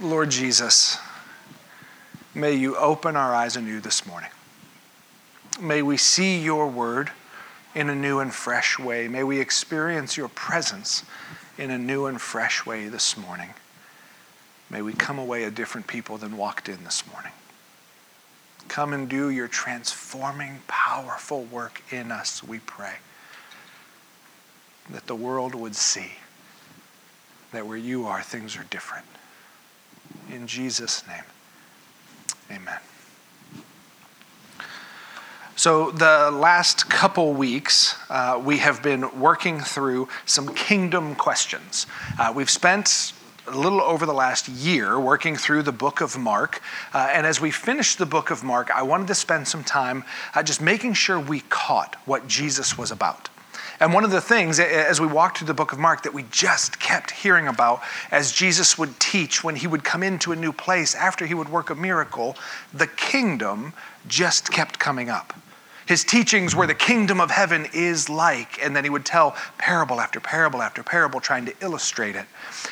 Lord Jesus, may you open our eyes anew this morning. May we see your word in a new and fresh way. May we experience your presence in a new and fresh way this morning. May we come away a different people than walked in this morning. Come and do your transforming, powerful work in us, we pray. That the world would see that where you are, things are different. In Jesus' name, amen. So, the last couple weeks, uh, we have been working through some kingdom questions. Uh, we've spent a little over the last year working through the book of Mark. Uh, and as we finished the book of Mark, I wanted to spend some time uh, just making sure we caught what Jesus was about. And one of the things, as we walked through the book of Mark, that we just kept hearing about as Jesus would teach when he would come into a new place after he would work a miracle, the kingdom just kept coming up. His teachings were the kingdom of heaven is like, and then he would tell parable after parable after parable trying to illustrate it.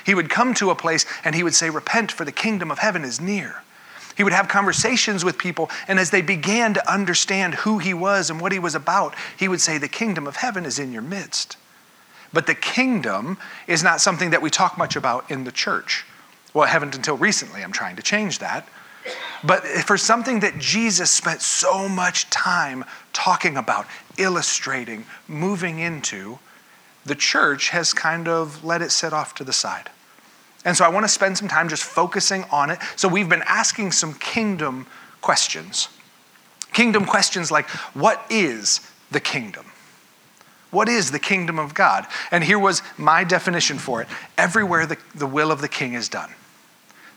He would come to a place and he would say, Repent, for the kingdom of heaven is near. He would have conversations with people, and as they began to understand who he was and what he was about, he would say, The kingdom of heaven is in your midst. But the kingdom is not something that we talk much about in the church. Well, I haven't until recently. I'm trying to change that. But for something that Jesus spent so much time talking about, illustrating, moving into, the church has kind of let it sit off to the side. And so I want to spend some time just focusing on it. So we've been asking some kingdom questions. Kingdom questions like what is the kingdom? What is the kingdom of God? And here was my definition for it everywhere the, the will of the king is done.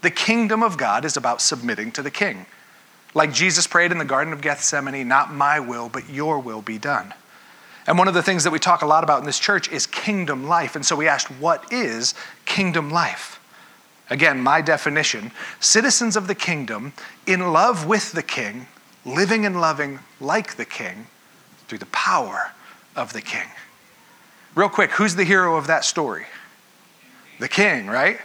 The kingdom of God is about submitting to the king. Like Jesus prayed in the Garden of Gethsemane, not my will, but your will be done. And one of the things that we talk a lot about in this church is kingdom life. And so we asked, what is kingdom life? Again, my definition citizens of the kingdom, in love with the king, living and loving like the king through the power of the king. Real quick, who's the hero of that story? The king, right?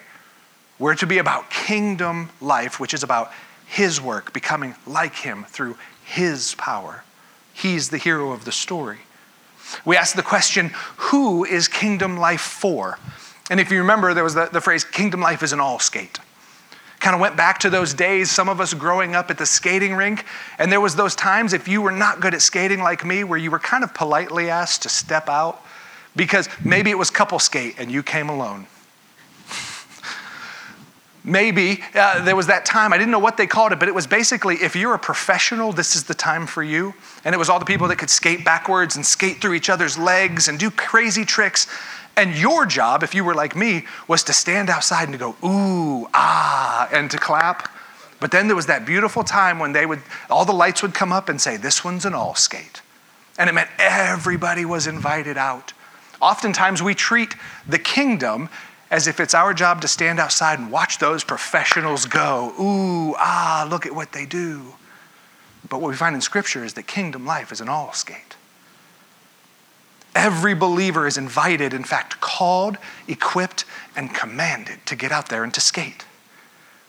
We're to be about kingdom life, which is about his work, becoming like him through his power. He's the hero of the story. We ask the question who is kingdom life for? And if you remember, there was the, the phrase, kingdom life is an all skate. Kind of went back to those days, some of us growing up at the skating rink, and there was those times if you were not good at skating like me, where you were kind of politely asked to step out because maybe it was couple skate and you came alone. maybe uh, there was that time, I didn't know what they called it, but it was basically if you're a professional, this is the time for you. And it was all the people that could skate backwards and skate through each other's legs and do crazy tricks. And your job, if you were like me, was to stand outside and to go, ooh, ah, and to clap. But then there was that beautiful time when they would, all the lights would come up and say, this one's an all skate. And it meant everybody was invited out. Oftentimes we treat the kingdom as if it's our job to stand outside and watch those professionals go, ooh, ah, look at what they do. But what we find in Scripture is that kingdom life is an all skate. Every believer is invited, in fact, called, equipped, and commanded to get out there and to skate.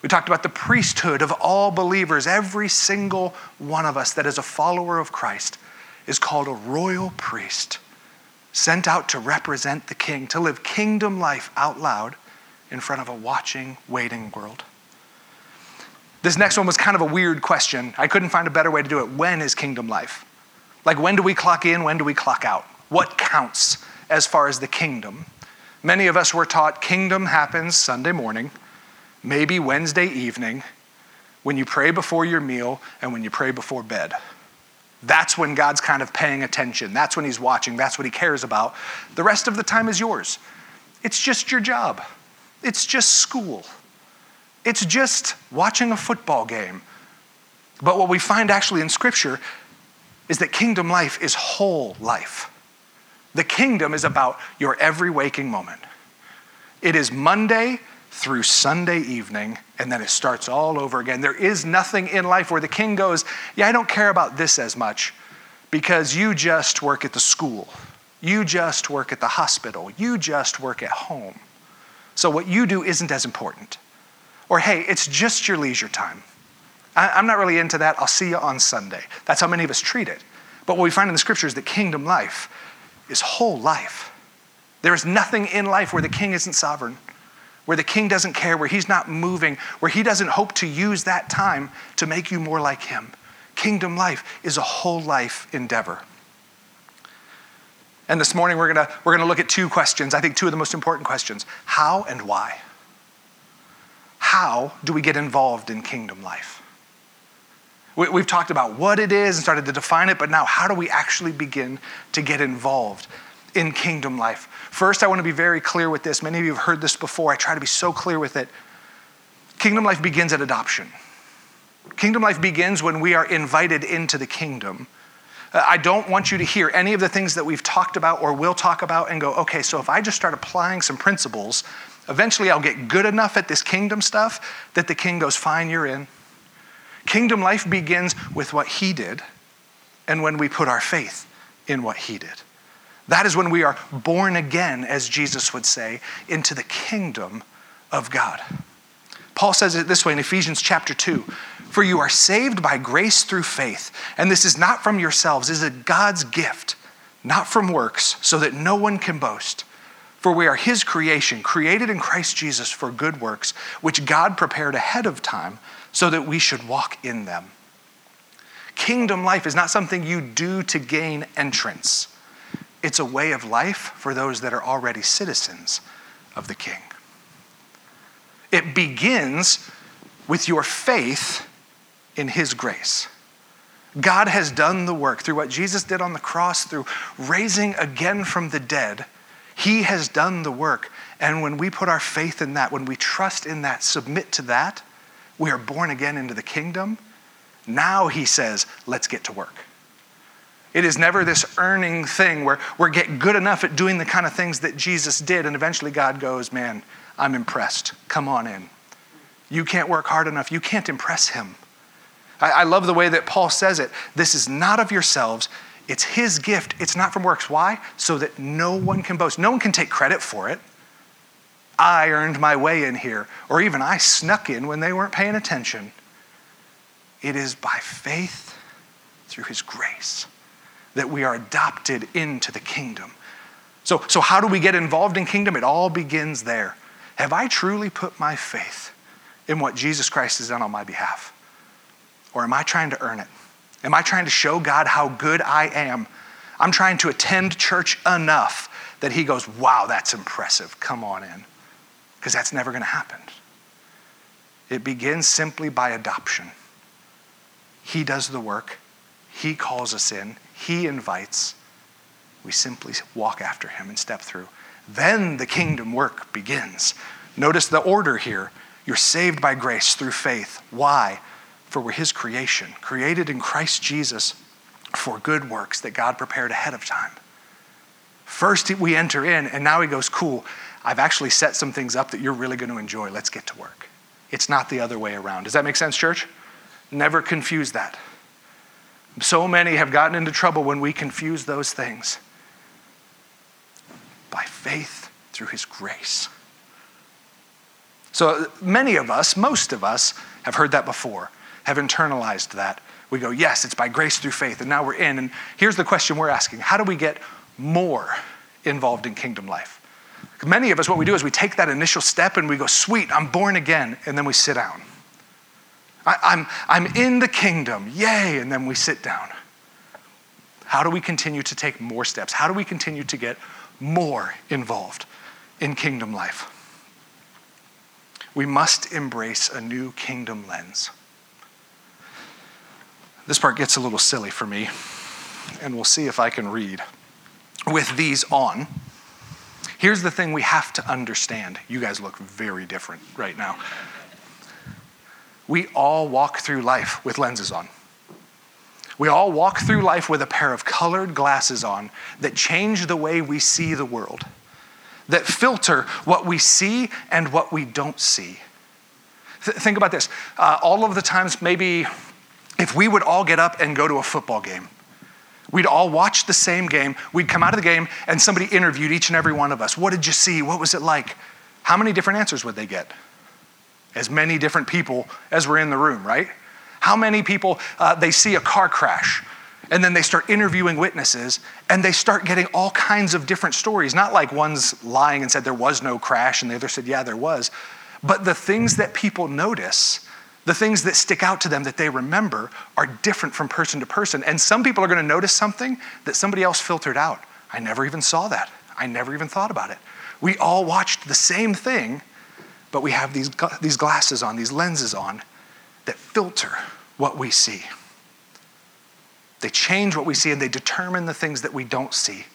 We talked about the priesthood of all believers. Every single one of us that is a follower of Christ is called a royal priest, sent out to represent the king, to live kingdom life out loud in front of a watching, waiting world. This next one was kind of a weird question. I couldn't find a better way to do it. When is kingdom life? Like, when do we clock in? When do we clock out? What counts as far as the kingdom. Many of us were taught kingdom happens Sunday morning, maybe Wednesday evening, when you pray before your meal and when you pray before bed. That's when God's kind of paying attention. That's when He's watching. That's what He cares about. The rest of the time is yours. It's just your job, it's just school, it's just watching a football game. But what we find actually in Scripture is that kingdom life is whole life. The kingdom is about your every waking moment. It is Monday through Sunday evening, and then it starts all over again. There is nothing in life where the king goes, Yeah, I don't care about this as much because you just work at the school, you just work at the hospital, you just work at home. So what you do isn't as important. Or, hey, it's just your leisure time. I, am not really into that. I'll see you on Sunday. That's how many of us treat it. But what we find in the scripture is that kingdom life is whole life. There is nothing in life where the king isn't sovereign, where the king doesn't care, where he's not moving, where he doesn't hope to use that time to make you more like him. Kingdom life is a whole life endeavor. And this morning we're to we're to look at two questions, I think two of the most important questions. How and why? How do we get involved in kingdom life? We, we've talked about what it is and started to define it, but now how do we actually begin to get involved in kingdom life? First, I want to be very clear with this. Many of you have heard this before. I try to be so clear with it. Kingdom life begins at adoption. Kingdom life begins when we are invited into the kingdom. Uh, I don't want you to hear any of the things that we've talked about or will talk about and go, okay, so if I just start applying some principles, eventually I'll get good enough at this kingdom stuff that the king goes, fine, you're in. Kingdom life begins with what he did and when we put our faith in what he did. That is when we are born again, as Jesus would say, into the kingdom of God. Paul says it this way in Ephesians chapter 2 For you are saved by grace through faith, and this is not from yourselves, it is God's gift, not from works, so that no one can boast. For we are his creation, created in Christ Jesus for good works, which God prepared ahead of time so that we should walk in them. Kingdom life is not something you do to gain entrance, it's a way of life for those that are already citizens of the King. It begins with your faith in His grace. God has done the work through what Jesus did on the cross, through raising again from the dead. He has done the work. And when we put our faith in that, when we trust in that, submit to that, we are born again into the kingdom. Now he says, let's get to work. It is never this earning thing where we're getting good enough at doing the kind of things that Jesus did, and eventually God goes, Man, I'm impressed. Come on in. You can't work hard enough. You can't impress him. I, I, love the way that Paul says it. This is not of yourselves, it's his gift. It's not from works. Why? So that no one can boast. No one can take credit for it. I earned my way in here, or even I snuck in when they weren't paying attention. It is by faith through his grace that we are adopted into the kingdom. So, so how do we get involved in kingdom? It all begins there. Have I truly put my faith in what Jesus Christ has done on my behalf? Or am I trying to earn it? Am I trying to show God how good I am? I'm trying to attend church enough that He goes, wow, that's impressive. Come on in. Because that's never going to happen. It begins simply by adoption. He does the work, He calls us in, He invites. We simply walk after Him and step through. Then the kingdom work begins. Notice the order here. You're saved by grace through faith. Why? For we're His creation, created in Christ Jesus for good works that God prepared ahead of time. First, we enter in, and now He goes, Cool, I've actually set some things up that you're really going to enjoy. Let's get to work. It's not the other way around. Does that make sense, church? Never confuse that. So many have gotten into trouble when we confuse those things. By faith, through his grace. So many of us, most of us, have heard that before, have internalized that. We go, yes, it's by grace through faith, and now we're in. And here's the question we're asking How do we get more involved in kingdom life? Many of us, what we do is we take that initial step and we go, sweet, I'm born again, and then we sit down. I, I'm, I'm in the kingdom, yay, and then we sit down. How do we continue to take more steps? How do we continue to get more involved in kingdom life? We must embrace a new kingdom lens. This part gets a little silly for me, and we'll see if I can read with these on. Here's the thing we have to understand. You guys look very different right now. We all walk through life with lenses on. We all walk through life with a pair of colored glasses on that change the way we see the world, that filter what we see and what we don't see. Th- think about this. Uh, all of the times, maybe if we would all get up and go to a football game, we'd all watch the same game, we'd come out of the game, and somebody interviewed each and every one of us. What did you see? What was it like? How many different answers would they get? as many different people as were in the room, right? How many people uh, they see a car crash and then they start interviewing witnesses and they start getting all kinds of different stories. Not like one's lying and said there was no crash and the other said, yeah, there was. But the things that people notice, the things that stick out to them that they remember, are different from person to person. And some people are going to notice something that somebody else filtered out. I never even saw that. I never even thought about it. We all watched the same thing, but we have these, these glasses on, these lenses on, that filter what we see. They change what we see and they determine the things that we don't see.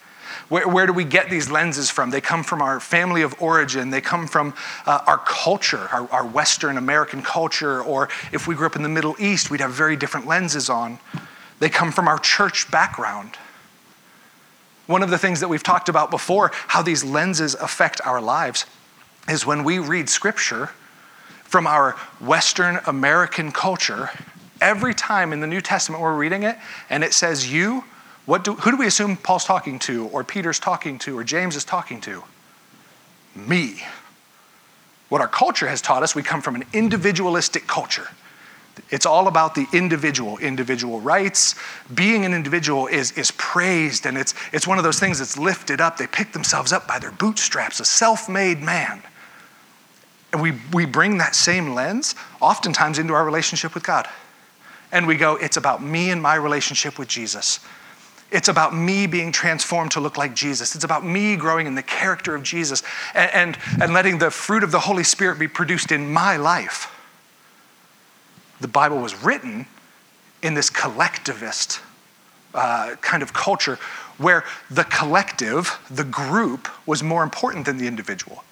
Where, where do we get these lenses from? They come from our family of origin. They come from uh, our culture, our, our Western American culture, or if we grew up in the Middle East, we'd have very different lenses on. They come from our church background. One of the things that we've talked about before, how these lenses affect our lives, is when we read scripture from our Western American culture, every time in the New Testament we're reading it and it says you, what do, who do we assume Paul's talking to, or Peter's talking to, or James is talking to? Me. What our culture has taught us, we come from an individualistic culture. It's all about the individual, individual rights. Being an individual is, is praised, and it's, it's one of those things that's lifted up. They pick themselves up by their bootstraps, a self made man. And we, we bring that same lens oftentimes into our relationship with God. And we go, it's about me and my relationship with Jesus. It's about me being transformed to look like Jesus. It's about me growing in the character of Jesus and, and, and letting the fruit of the Holy Spirit be produced in my life. The Bible was written in this collectivist uh, kind of culture where the collective, the group, was more important than the individual.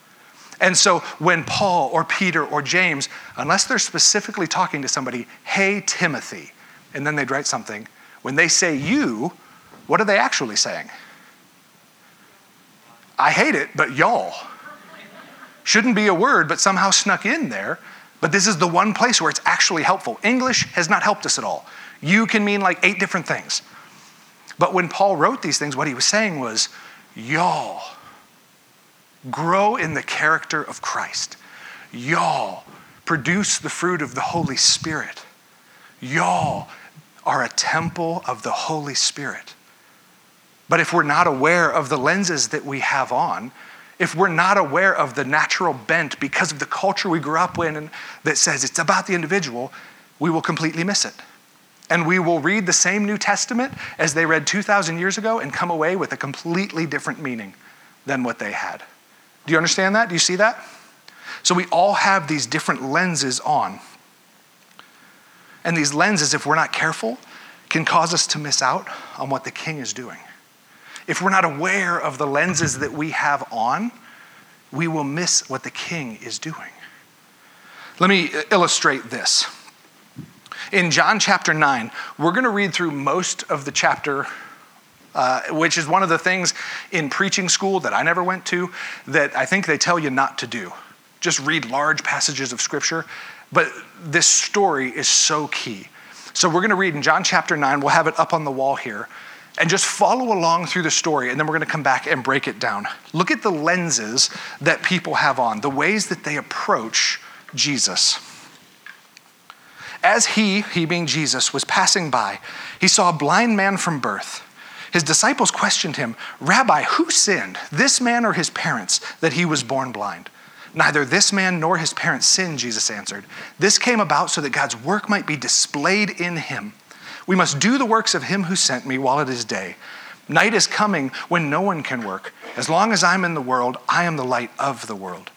And so when Paul or Peter or James, unless they're specifically talking to somebody, hey, Timothy, and then they'd write something, when they say you, what are they actually saying? I hate it, but y'all. Shouldn't be a word, but somehow snuck in there. But this is the one place where it's actually helpful. English has not helped us at all. You can mean like eight different things. But when Paul wrote these things, what he was saying was, y'all Grow in the character of Christ. Y'all produce the fruit of the Holy Spirit. Y'all are a temple of the Holy Spirit. But if we're not aware of the lenses that we have on, if we're not aware of the natural bent because of the culture we grew up in that says it's about the individual, we will completely miss it. And we will read the same New Testament as they read 2,000 years ago and come away with a completely different meaning than what they had. Do you understand that? Do you see that? So we all have these different lenses on. And these lenses, if we're not careful, can cause us to miss out on what the king is doing. If we're not aware of the lenses that we have on, we will miss what the king is doing. Let me illustrate this. In John chapter 9, we're going to read through most of the chapter uh, which is one of the things in preaching school that I never went to that I think they tell you not to do. Just read large passages of scripture. But this story is so key. So we're going to read in John chapter 9, we'll have it up on the wall here, and just follow along through the story, and then we're going to come back and break it down. Look at the lenses that people have on, the ways that they approach Jesus. As he, he being Jesus, was passing by, he saw a blind man from birth. His disciples questioned him, Rabbi, who sinned, this man or his parents, that he was born blind? Neither this man nor his parents sinned, Jesus answered. This came about so that God's work might be displayed in him. We must do the works of him who sent me while it is day. Night is coming when no one can work. As long as I'm in the world, I am the light of the world.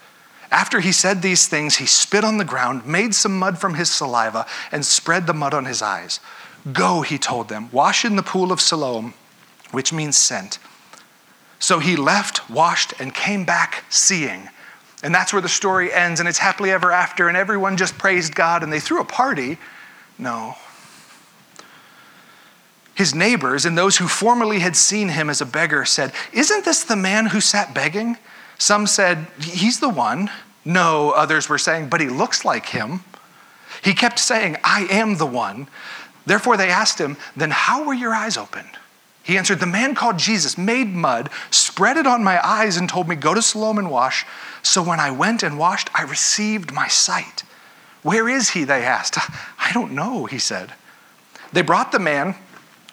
After he said these things, he spit on the ground, made some mud from his saliva, and spread the mud on his eyes. Go, he told them, wash in the pool of Siloam which means sent. So he left, washed, and came back seeing. And that's where the story ends, and it's happily ever after, and everyone just praised God and they threw a party. No. His neighbors and those who formerly had seen him as a beggar said, Isn't this the man who sat begging? Some said, He's the one. No, others were saying, But he looks like him. He kept saying, I am the one. Therefore they asked him, Then how were your eyes opened? He answered, The man called Jesus made mud, spread it on my eyes, and told me, Go to Siloam and wash. So when I went and washed, I received my sight. Where is he? They asked. I don't know, he said. They brought the man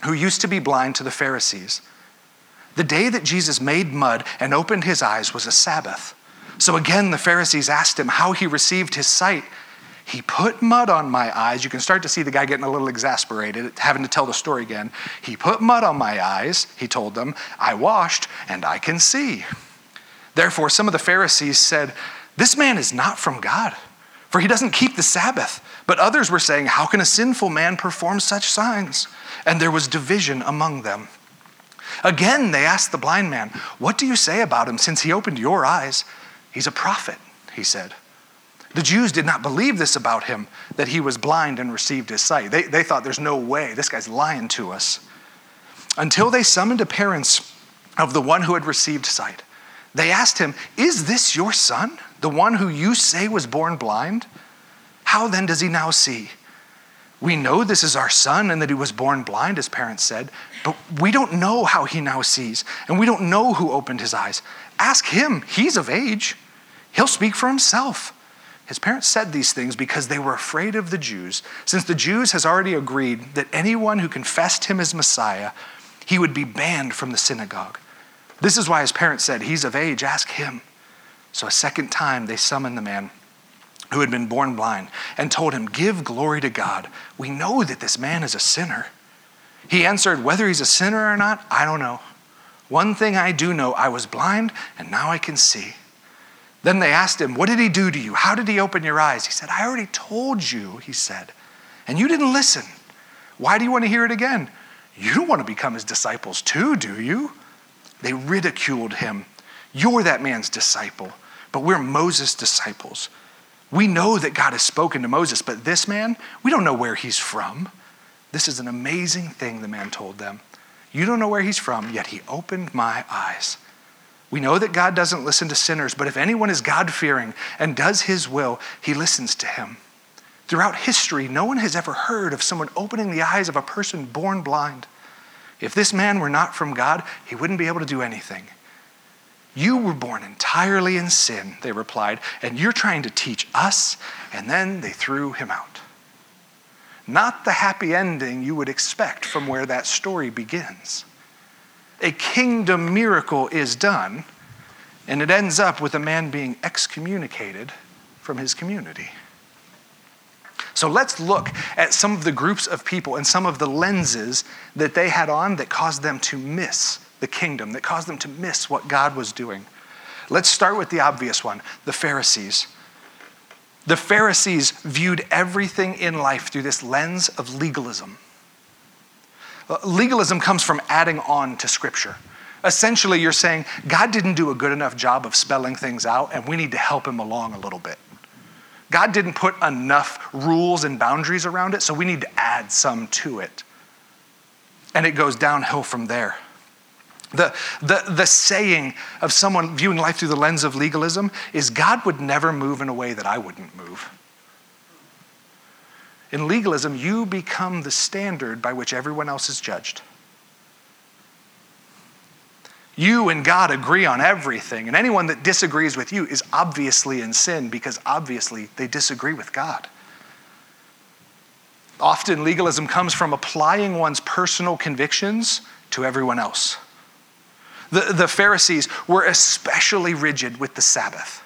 who used to be blind to the Pharisees. The day that Jesus made mud and opened his eyes was a Sabbath. So again, the Pharisees asked him how he received his sight. He put mud on my eyes. You can start to see the guy getting a little exasperated, at having to tell the story again. He put mud on my eyes, he told them. I washed, and I can see. Therefore, some of the Pharisees said, This man is not from God, for he doesn't keep the Sabbath. But others were saying, How can a sinful man perform such signs? And there was division among them. Again, they asked the blind man, What do you say about him since he opened your eyes? He's a prophet, he said. The Jews did not believe this about him, that he was blind and received his sight. They, they thought, there's no way, this guy's lying to us. Until they summoned the parents of the one who had received sight. They asked him, Is this your son, the one who you say was born blind? How then does he now see? We know this is our son and that he was born blind, his parents said, but we don't know how he now sees, and we don't know who opened his eyes. Ask him, he's of age. He'll speak for himself. His parents said these things because they were afraid of the Jews, since the Jews has already agreed that anyone who confessed him as Messiah, he would be banned from the synagogue. This is why his parents said, He's of age, ask him. So a second time they summoned the man who had been born blind and told him, Give glory to God. We know that this man is a sinner. He answered, Whether he's a sinner or not, I don't know. One thing I do know I was blind and now I can see. Then they asked him, What did he do to you? How did he open your eyes? He said, I already told you, he said, and you didn't listen. Why do you want to hear it again? You don't want to become his disciples too, do you? They ridiculed him. You're that man's disciple, but we're Moses' disciples. We know that God has spoken to Moses, but this man, we don't know where he's from. This is an amazing thing, the man told them. You don't know where he's from, yet he opened my eyes. We know that God doesn't listen to sinners, but if anyone is God fearing and does his will, he listens to him. Throughout history, no one has ever heard of someone opening the eyes of a person born blind. If this man were not from God, he wouldn't be able to do anything. You were born entirely in sin, they replied, and you're trying to teach us. And then they threw him out. Not the happy ending you would expect from where that story begins a kingdom miracle is done, and it ends up with a man being excommunicated from his community. So let's look at some of the groups of people and some of the lenses that they had on that caused them to miss the kingdom, that caused them to miss what God was doing. Let's start with the obvious one the Pharisees. The Pharisees viewed everything in life through this lens of legalism. Uh, legalism comes from adding on to Scripture. Essentially, you're saying God didn't do a good enough job of spelling things out, and we need to help him along a little bit. God didn't put enough rules and boundaries around it, so we need to add some to it. And it goes downhill from there. The, the, the saying of someone viewing life through the lens of legalism is God would never move in a way that I wouldn't move. In legalism, you become the standard by which everyone else is judged. You and God agree on everything, and anyone that disagrees with you is obviously in sin because obviously they disagree with God. Often, legalism comes from applying one's personal convictions to everyone else. The, the Pharisees were especially rigid with the Sabbath.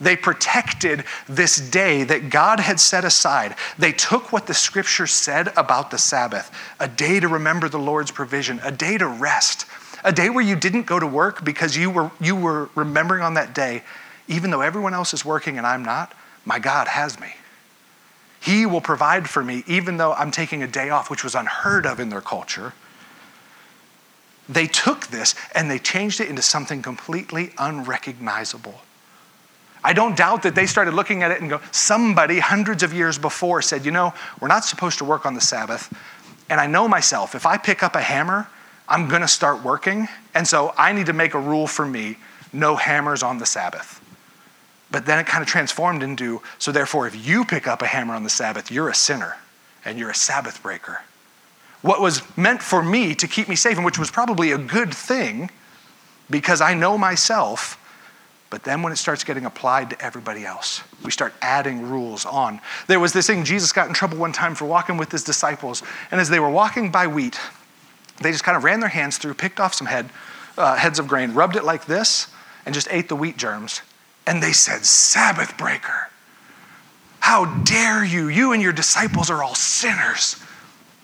They protected this day that God had set aside. They took what the scripture said about the Sabbath a day to remember the Lord's provision, a day to rest, a day where you didn't go to work because you were, you were remembering on that day, even though everyone else is working and I'm not, my God has me. He will provide for me, even though I'm taking a day off, which was unheard of in their culture. They took this and they changed it into something completely unrecognizable. I don't doubt that they started looking at it and go, somebody hundreds of years before said, you know, we're not supposed to work on the Sabbath. And I know myself, if I pick up a hammer, I'm going to start working. And so I need to make a rule for me no hammers on the Sabbath. But then it kind of transformed into so therefore, if you pick up a hammer on the Sabbath, you're a sinner and you're a Sabbath breaker. What was meant for me to keep me safe, and which was probably a good thing because I know myself But then when it starts getting applied to everybody else, we start adding rules on. There was this thing, Jesus got in trouble one time for walking with his disciples. And as they were walking by wheat, they just kind of ran their hands through, picked off some head, uh, heads of grain, rubbed it like this, and just ate the wheat germs. And they said, Sabbath breaker. How dare you? You and your disciples are all sinners.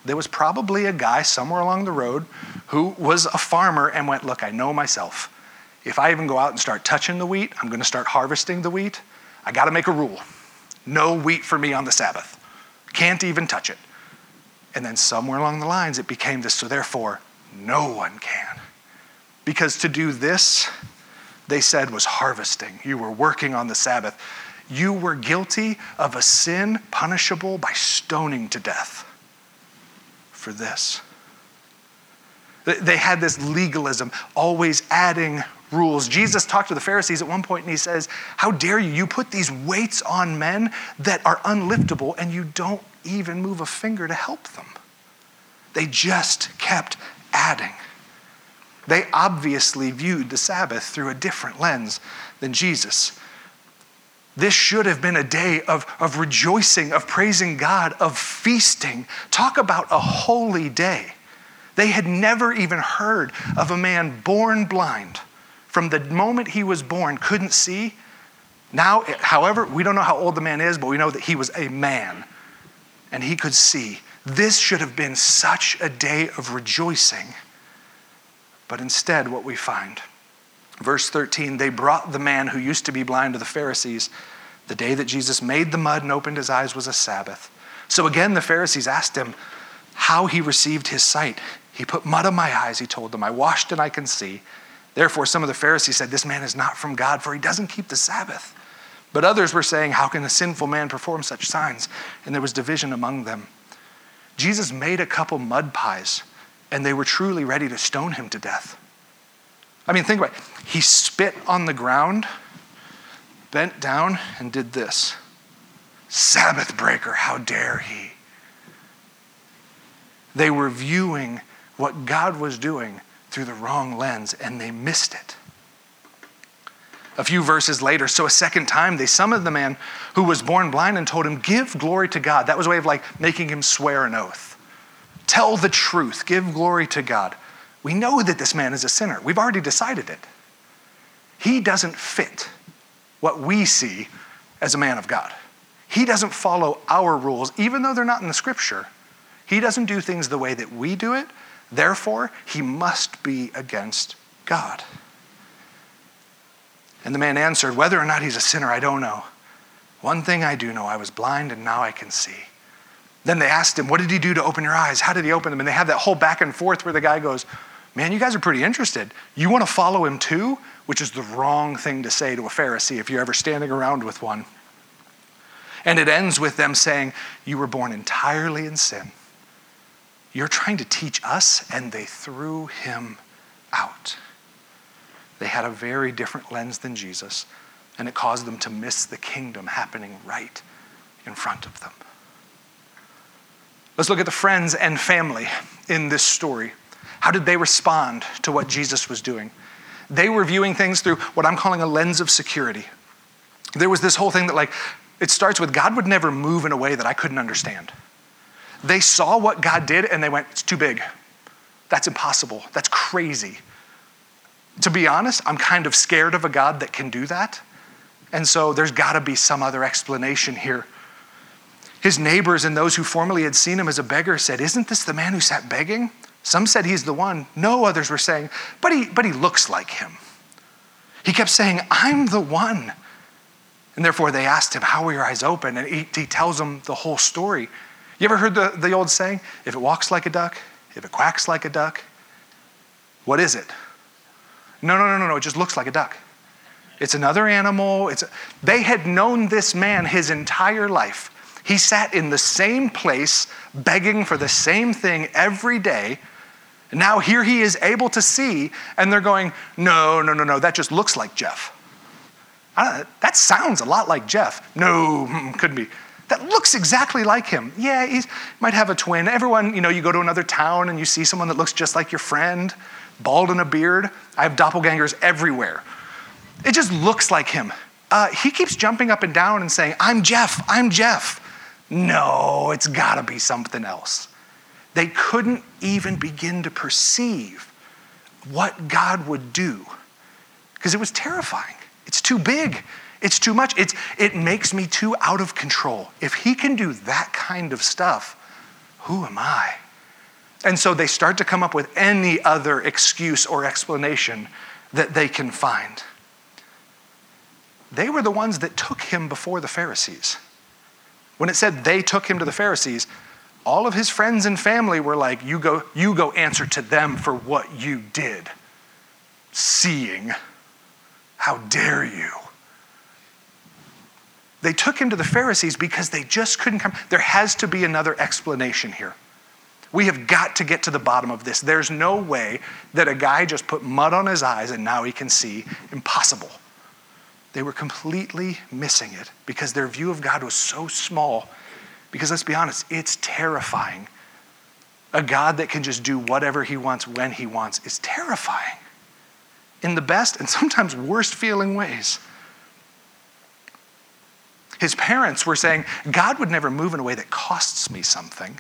There was probably a guy somewhere along the road who was a farmer and went, Look, I know myself. If I even go out and start touching the wheat, I'm going to start harvesting the wheat. I got to make a rule no wheat for me on the Sabbath. Can't even touch it. And then somewhere along the lines, it became this, so therefore, no one can. Because to do this, they said, was harvesting. You were working on the Sabbath. You were guilty of a sin punishable by stoning to death for this. They had this legalism, always adding rules. Jesus talked to the Pharisees at one point and he says, How dare you? You put these weights on men that are unliftable and you don't even move a finger to help them. They just kept adding. They obviously viewed the Sabbath through a different lens than Jesus. This should have been a day of, of rejoicing, of praising God, of feasting. Talk about a holy day. They had never even heard of a man born blind from the moment he was born, couldn't see. Now, however, we don't know how old the man is, but we know that he was a man and he could see. This should have been such a day of rejoicing. But instead, what we find, verse 13, they brought the man who used to be blind to the Pharisees. The day that Jesus made the mud and opened his eyes was a Sabbath. So again, the Pharisees asked him how he received his sight. He put mud on my eyes, he told them. I washed and I can see. Therefore, some of the Pharisees said, This man is not from God, for he doesn't keep the Sabbath. But others were saying, How can a sinful man perform such signs? And there was division among them. Jesus made a couple mud pies, and they were truly ready to stone him to death. I mean, think about it. He spit on the ground, bent down, and did this Sabbath breaker, how dare he? They were viewing what God was doing through the wrong lens and they missed it. A few verses later, so a second time, they summoned the man who was born blind and told him, Give glory to God. That was a way of like making him swear an oath. Tell the truth, give glory to God. We know that this man is a sinner. We've already decided it. He doesn't fit what we see as a man of God. He doesn't follow our rules, even though they're not in the scripture. He doesn't do things the way that we do it, Therefore, he must be against God. And the man answered, Whether or not he's a sinner, I don't know. One thing I do know I was blind and now I can see. Then they asked him, What did he do to open your eyes? How did he open them? And they have that whole back and forth where the guy goes, Man, you guys are pretty interested. You want to follow him too? Which is the wrong thing to say to a Pharisee if you're ever standing around with one. And it ends with them saying, You were born entirely in sin. You're trying to teach us, and they threw him out. They had a very different lens than Jesus, and it caused them to miss the kingdom happening right in front of them. Let's look at the friends and family in this story. How did they respond to what Jesus was doing? They were viewing things through what I'm calling a lens of security. There was this whole thing that, like, it starts with God would never move in a way that I couldn't understand. They saw what God did and they went, it's too big. That's impossible. That's crazy. To be honest, I'm kind of scared of a God that can do that. And so there's got to be some other explanation here. His neighbors and those who formerly had seen him as a beggar said, Isn't this the man who sat begging? Some said he's the one. No, others were saying, But he, but he looks like him. He kept saying, I'm the one. And therefore they asked him, How were your eyes open? And he, he tells them the whole story. You ever heard the, the old saying, if it walks like a duck, if it quacks like a duck, what is it? No, no, no, no, no, it just looks like a duck. It's another animal. It's a, they had known this man his entire life. He sat in the same place, begging for the same thing every day. And now here he is able to see, and they're going, No, no, no, no, that just looks like Jeff. that sounds a lot like Jeff. No, couldn't be that looks exactly like him. Yeah, he might have a twin. Everyone, you know, you go to another town and you see someone that looks just like your friend, bald and a beard. I have doppelgangers everywhere. It just looks like him. Uh, he keeps jumping up and down and saying, I'm Jeff, I'm Jeff. No, it's got to be something else. They couldn't even begin to perceive what God would do because it was terrifying. It's too big. It's too much. It's, it makes me too out of control. If he can do that kind of stuff, who am I? And so they start to come up with any other excuse or explanation that they can find. They were the ones that took him before the Pharisees. When it said they took him to the Pharisees, all of his friends and family were like, You go, you go answer to them for what you did. Seeing, how dare you? They took him to the Pharisees because they just couldn't come. There has to be another explanation here. We have got to get to the bottom of this. There's no way that a guy just put mud on his eyes and now he can see. Impossible. They were completely missing it because their view of God was so small. Because let's be honest, it's terrifying. A God that can just do whatever he wants when he wants is terrifying in the best and sometimes worst feeling ways. His parents were saying, God would never move in a way that costs me something.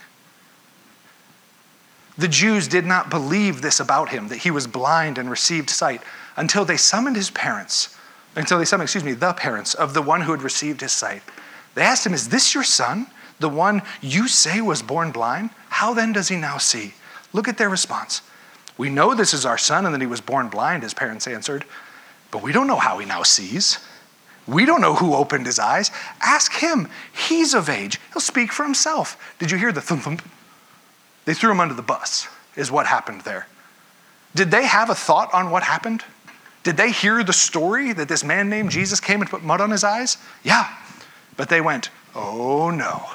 The Jews did not believe this about him, that he was blind and received sight, until they summoned his parents, until they summoned, excuse me, the parents of the one who had received his sight. They asked him, Is this your son, the one you say was born blind? How then does he now see? Look at their response. We know this is our son and that he was born blind, his parents answered, but we don't know how he now sees. We don't know who opened his eyes. Ask him. He's of age. He'll speak for himself. Did you hear the thump thump? They threw him under the bus, is what happened there. Did they have a thought on what happened? Did they hear the story that this man named Jesus came and put mud on his eyes? Yeah. But they went, oh no.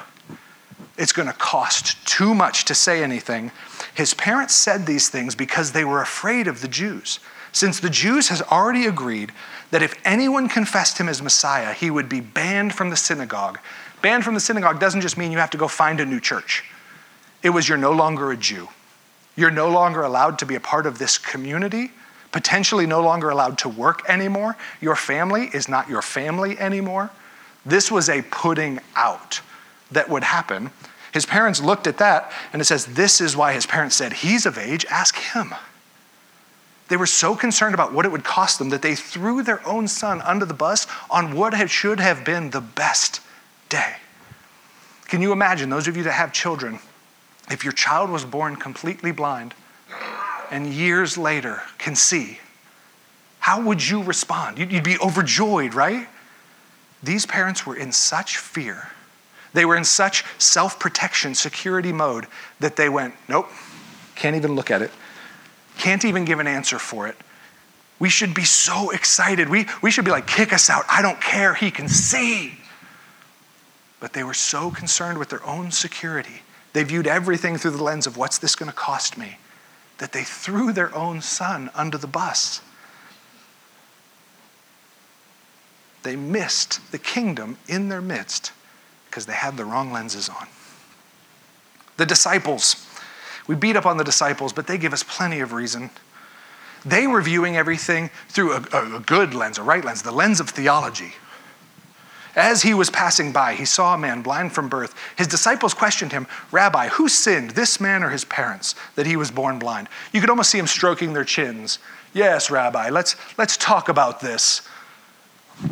It's going to cost too much to say anything. His parents said these things because they were afraid of the Jews. Since the Jews had already agreed that if anyone confessed him as Messiah, he would be banned from the synagogue. Banned from the synagogue doesn't just mean you have to go find a new church. It was you're no longer a Jew. You're no longer allowed to be a part of this community, potentially no longer allowed to work anymore. Your family is not your family anymore. This was a putting out that would happen. His parents looked at that, and it says, This is why his parents said, He's of age, ask him. They were so concerned about what it would cost them that they threw their own son under the bus on what should have been the best day. Can you imagine, those of you that have children, if your child was born completely blind and years later can see, how would you respond? You'd be overjoyed, right? These parents were in such fear. They were in such self protection, security mode that they went, nope, can't even look at it can't even give an answer for it. We should be so excited. We, we should be like, kick us out. I don't care. He can see. But they were so concerned with their own security. They viewed everything through the lens of what's this going to cost me that they threw their own son under the bus. They missed the kingdom in their midst because they had the wrong lenses on. The disciples we beat up on the disciples, but they give us plenty of reason. They were viewing everything through a, a, good lens, a right lens, the lens of theology. As he was passing by, he saw a man blind from birth. His disciples questioned him, Rabbi, who sinned, this man or his parents, that he was born blind? You could almost see him stroking their chins. Yes, Rabbi, let's, let's talk about this.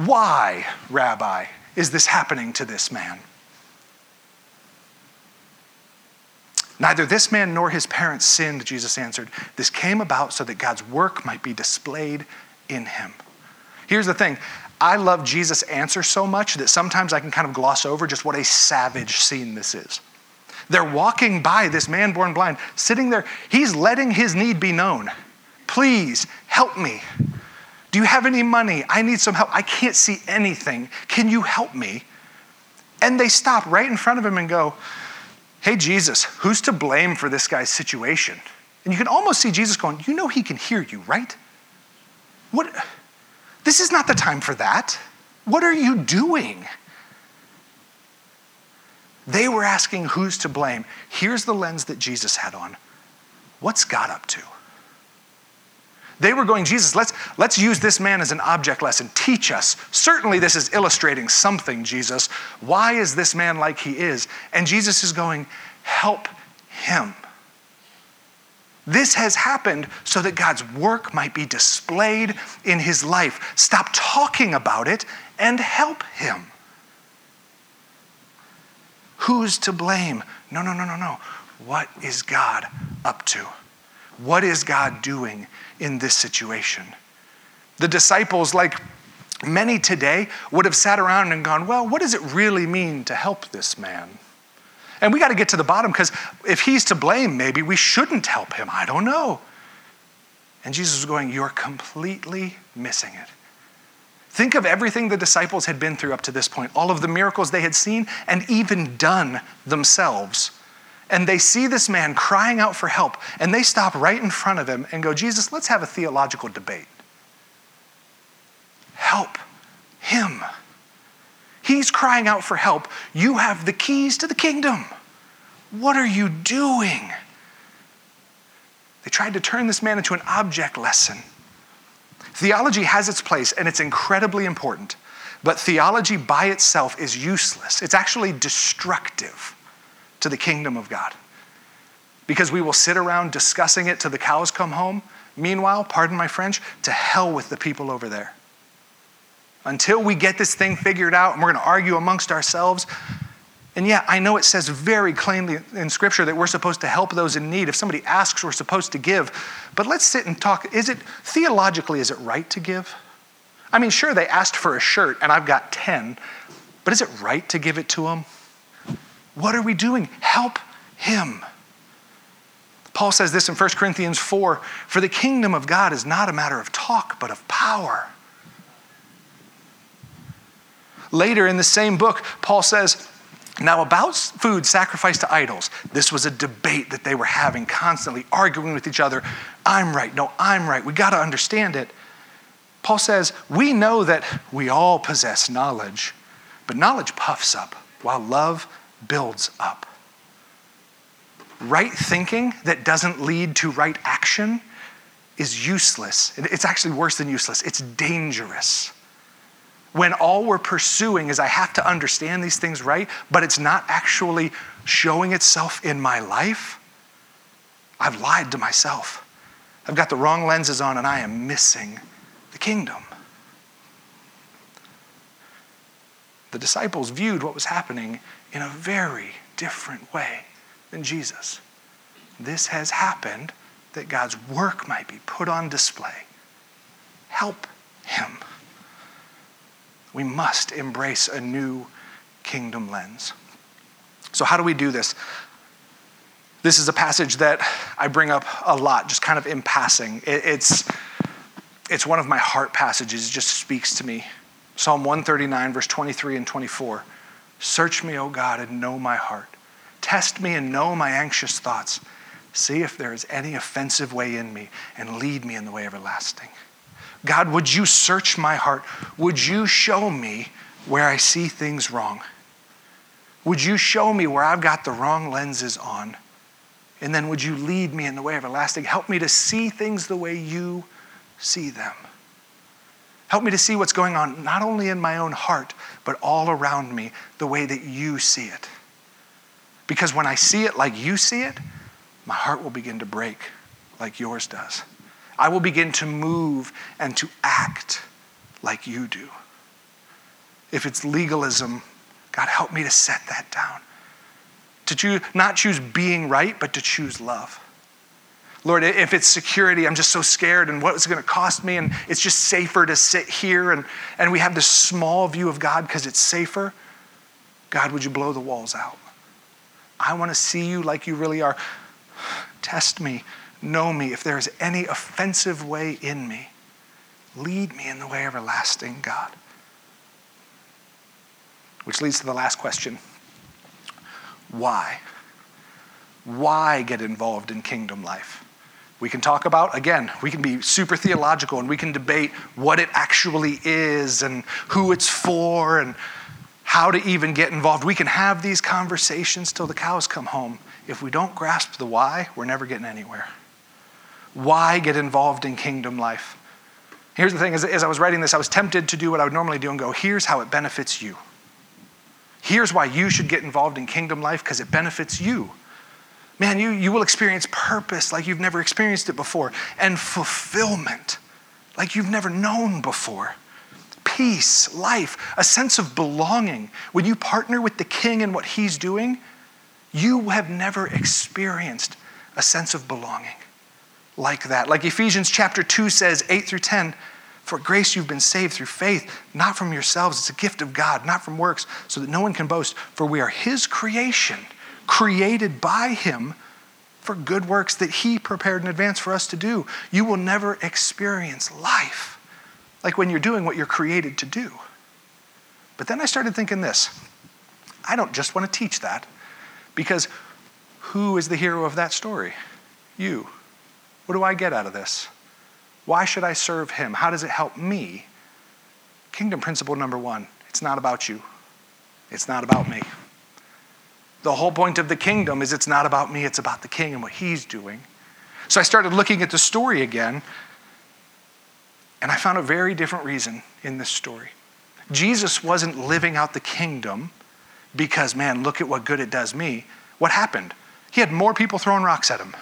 Why, Rabbi, is this happening to this man? Neither this man nor his parents sinned, Jesus answered. This came about so that God's work might be displayed in him. Here's the thing I love Jesus' answer so much that sometimes I can kind of gloss over just what a savage scene this is. They're walking by this man born blind, sitting there. He's letting his need be known. Please help me. Do you have any money? I need some help. I can't see anything. Can you help me? And they stop right in front of him and go, Hey, Jesus, who's to blame for this guy's situation? And you can almost see Jesus going, You know, he can hear you, right? What? This is not the time for that. What are you doing? They were asking who's to blame. Here's the lens that Jesus had on What's God up to? They were going, Jesus, let's, let's use this man as an object lesson. Teach us. Certainly, this is illustrating something, Jesus. Why is this man like he is? And Jesus is going, help him. This has happened so that God's work might be displayed in his life. Stop talking about it and help him. Who's to blame? No, no, no, no, no. What is God up to? What is God doing in this situation? The disciples, like many today, would have sat around and gone, Well, what does it really mean to help this man? And we got to get to the bottom because if he's to blame, maybe we shouldn't help him. I don't know. And Jesus was going, You're completely missing it. Think of everything the disciples had been through up to this point, all of the miracles they had seen and even done themselves and they see this man crying out for help, and they stop right in front of him and go, Jesus, let's have a theological debate. Help him. He's crying out for help. You have the keys to the kingdom. What are you doing? They tried to turn this man into an object lesson. Theology has its place, and it's incredibly important. But theology by itself is useless, it's actually destructive to the kingdom of God. Because we will sit around discussing it till the cows come home. Meanwhile, pardon my French, to hell with the people over there. Until we get this thing figured out and we're going to argue amongst ourselves. And yeah, I know it says very plainly in Scripture that we're supposed to help those in need. If somebody asks, we're supposed to give. But let's sit and talk. Is it, theologically, is it right to give? I mean, sure, they asked for a shirt and I've got 10, but is it right to give it to them? What are we doing? Help him. Paul says this in 1 Corinthians 4 For the kingdom of God is not a matter of talk, but of power. Later in the same book, Paul says, now, about food sacrificed to idols, this was a debate that they were having constantly, arguing with each other. I'm right. No, I'm right. We got to understand it. Paul says, We know that we all possess knowledge, but knowledge puffs up, while love builds up. Right thinking that doesn't lead to right action is useless. It's actually worse than useless, it's dangerous. When all we're pursuing is I have to understand these things right, but it's not actually showing itself in my life, I've lied to myself. I've got the wrong lenses on and I am missing the kingdom. The disciples viewed what was happening in a very different way than Jesus. This has happened that God's work might be put on display. Help him. We must embrace a new kingdom lens. So, how do we do this? This is a passage that I bring up a lot, just kind of in passing. It's, it's one of my heart passages, it just speaks to me. Psalm 139, verse 23 and 24. Search me, O God, and know my heart. Test me and know my anxious thoughts. See if there is any offensive way in me, and lead me in the way everlasting. God, would you search my heart? Would you show me where I see things wrong? Would you show me where I've got the wrong lenses on? And then would you lead me in the way everlasting? Help me to see things the way you see them. Help me to see what's going on, not only in my own heart, but all around me, the way that you see it. Because when I see it like you see it, my heart will begin to break like yours does. I will begin to move and to act like you do. If it's legalism, God, help me to set that down. To choose, not choose being right, but to choose love. Lord, if it's security, I'm just so scared and what is it going to cost me? And it's just safer to sit here and, and we have this small view of God because it's safer. God, would you blow the walls out? I want to see you like you really are. Test me, know me. If there is any offensive way in me, lead me in the way everlasting, God. Which leads to the last question why? Why get involved in kingdom life? We can talk about, again, we can be super theological and we can debate what it actually is and who it's for and how to even get involved. We can have these conversations till the cows come home. If we don't grasp the why, we're never getting anywhere. Why get involved in kingdom life? Here's the thing as, as I was writing this, I was tempted to do what I would normally do and go, here's how it benefits you. Here's why you should get involved in kingdom life because it benefits you. Man, you, you will experience purpose like you've never experienced it before, and fulfillment like you've never known before. Peace, life, a sense of belonging. When you partner with the king and what he's doing, you have never experienced a sense of belonging like that. Like Ephesians chapter 2 says, 8 through 10, for grace you've been saved through faith, not from yourselves. It's a gift of God, not from works, so that no one can boast. For we are his creation, created by him for good works that he prepared in advance for us to do. You will never experience life like when you're doing what you're created to do. But then I started thinking this I don't just want to teach that, because who is the hero of that story? You. What do I get out of this? Why should I serve him? How does it help me? Kingdom principle number one it's not about you, it's not about me. The whole point of the kingdom is it's not about me, it's about the king and what he's doing. So I started looking at the story again, and I found a very different reason in this story. Jesus wasn't living out the kingdom because, man, look at what good it does me. What happened? He had more people throwing rocks at him.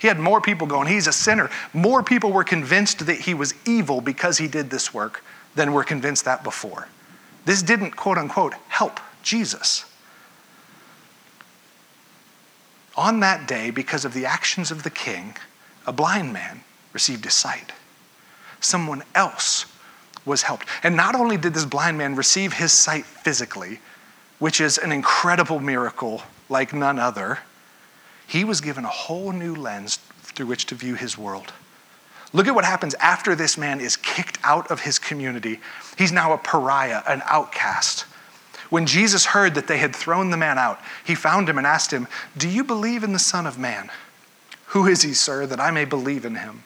He had more people going, he's a sinner. More people were convinced that he was evil because he did this work than were convinced that before. This didn't, quote unquote, help Jesus. On that day, because of the actions of the king, a blind man received his sight. Someone else was helped. And not only did this blind man receive his sight physically, which is an incredible miracle like none other, he was given a whole new lens through which to view his world. Look at what happens after this man is kicked out of his community. He's now a pariah, an outcast. When Jesus heard that they had thrown the man out, he found him and asked him, Do you believe in the Son of Man? Who is he, sir, that I may believe in him?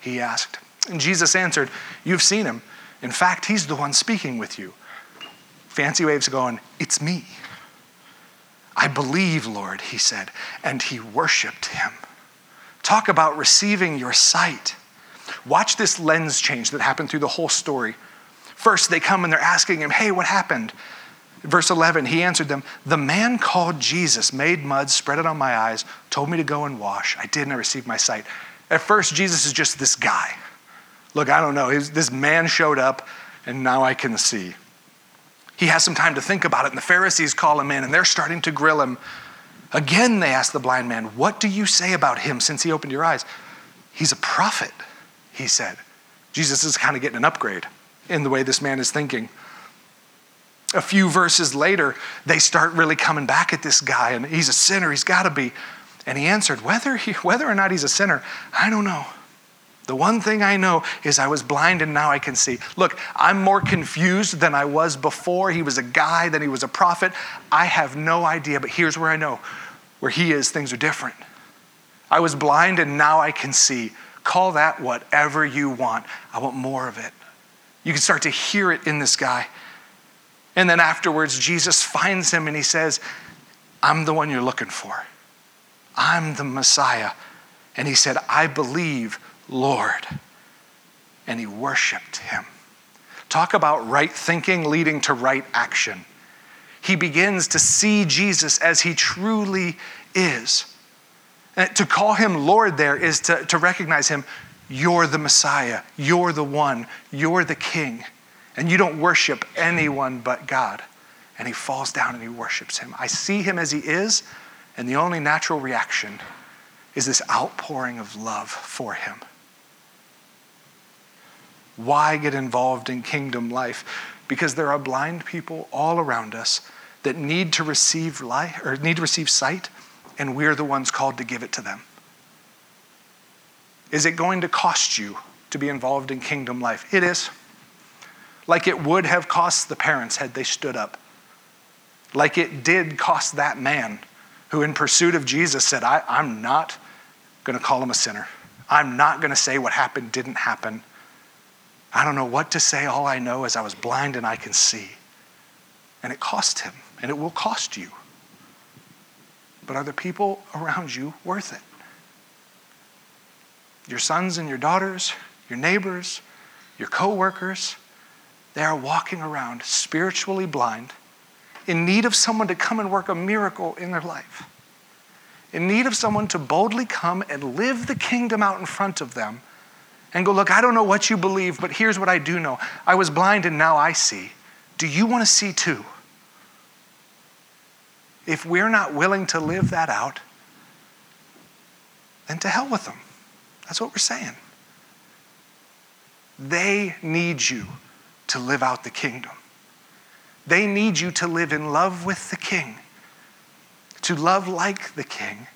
He asked. And Jesus answered, You've seen him. In fact, he's the one speaking with you. Fancy waves going, It's me. I believe, Lord, he said, and he worshiped him. Talk about receiving your sight. Watch this lens change that happened through the whole story. First, they come and they're asking him, Hey, what happened? Verse 11, he answered them, The man called Jesus made mud, spread it on my eyes, told me to go and wash. I did, and I received my sight. At first, Jesus is just this guy. Look, I don't know. This man showed up, and now I can see. He has some time to think about it, and the Pharisees call him in, and they're starting to grill him. Again, they ask the blind man, What do you say about him since he opened your eyes? He's a prophet, he said. Jesus is kind of getting an upgrade in the way this man is thinking. A few verses later, they start really coming back at this guy, and he's a sinner, he's got to be. And he answered, whether, he, whether or not he's a sinner, I don't know. The one thing I know is I was blind and now I can see. Look, I'm more confused than I was before. He was a guy, then he was a prophet. I have no idea, but here's where I know where he is, things are different. I was blind and now I can see. Call that whatever you want. I want more of it. You can start to hear it in this guy. And then afterwards, Jesus finds him and he says, I'm the one you're looking for. I'm the Messiah. And he said, I believe Lord. And he worshiped him. Talk about right thinking leading to right action. He begins to see Jesus as he truly is. And to call him Lord there is to, to recognize him. You're the Messiah. You're the one. You're the King. And you don't worship anyone but God. And he falls down and he worships him. I see him as he is, and the only natural reaction is this outpouring of love for him. Why get involved in kingdom life? Because there are blind people all around us that need to receive light or need to receive sight, and we're the ones called to give it to them. Is it going to cost you to be involved in kingdom life? It is. Like it would have cost the parents had they stood up. Like it did cost that man who, in pursuit of Jesus, said, I, am not going to call him a sinner. I'm not going to say what happened didn't happen. I don't know what to say. All I know is I was blind and I can see. And it cost him, and it will cost you. But are the people around you worth it? your sons and your daughters, your neighbors, your coworkers, they are walking around spiritually blind, in need of someone to come and work a miracle in their life, in need of someone to boldly come and live the kingdom out in front of them and go, Look, I don't know what you believe, but here's what I do know. I was blind and now I see. Do you want to see too? If we're not willing to live that out, then to hell with them. That's what we're saying. They need you to live out the kingdom. They need you to live in love with the king, to love like the king.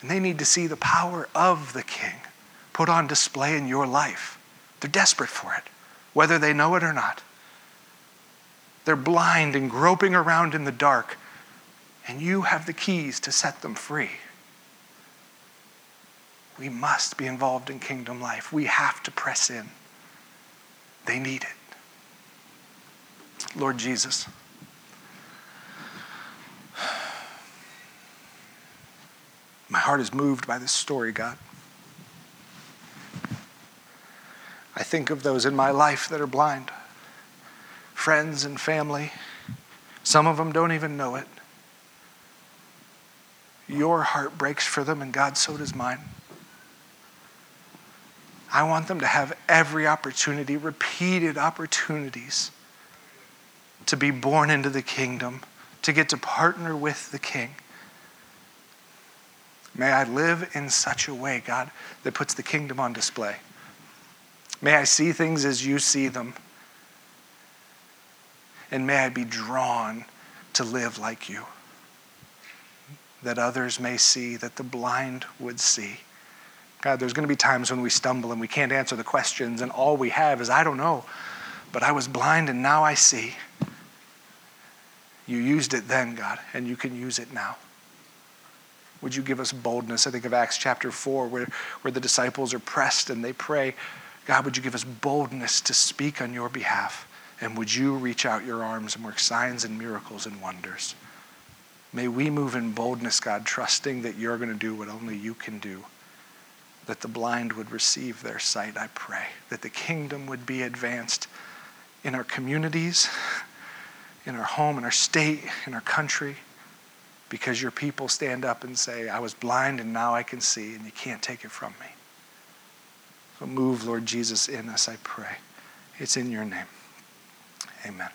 And they need to see the power of the king put on display in your life. They're desperate for it, whether they know it or not. They're blind and groping around in the dark, and you have the keys to set them free. We must be involved in kingdom life. We have to press in. They need it. Lord Jesus, my heart is moved by this story, God. I think of those in my life that are blind friends and family. Some of them don't even know it. Your heart breaks for them, and God, so does mine. I want them to have every opportunity, repeated opportunities, to be born into the kingdom, to get to partner with the King. May I live in such a way, God, that puts the kingdom on display. May I see things as you see them. And may I be drawn to live like you, that others may see, that the blind would see. God, there's going to be times when we stumble and we can't answer the questions, and all we have is, I don't know, but I was blind and now I see. You used it then, God, and you can use it now. Would you give us boldness? I think of Acts chapter 4, where, where the disciples are pressed and they pray, God, would you give us boldness to speak on your behalf? And would you reach out your arms and work signs and miracles and wonders? May we move in boldness, God, trusting that you're going to do what only you can do. That the blind would receive their sight, I pray. That the kingdom would be advanced in our communities, in our home, in our state, in our country, because your people stand up and say, I was blind and now I can see, and you can't take it from me. So move, Lord Jesus, in us, I pray. It's in your name. Amen.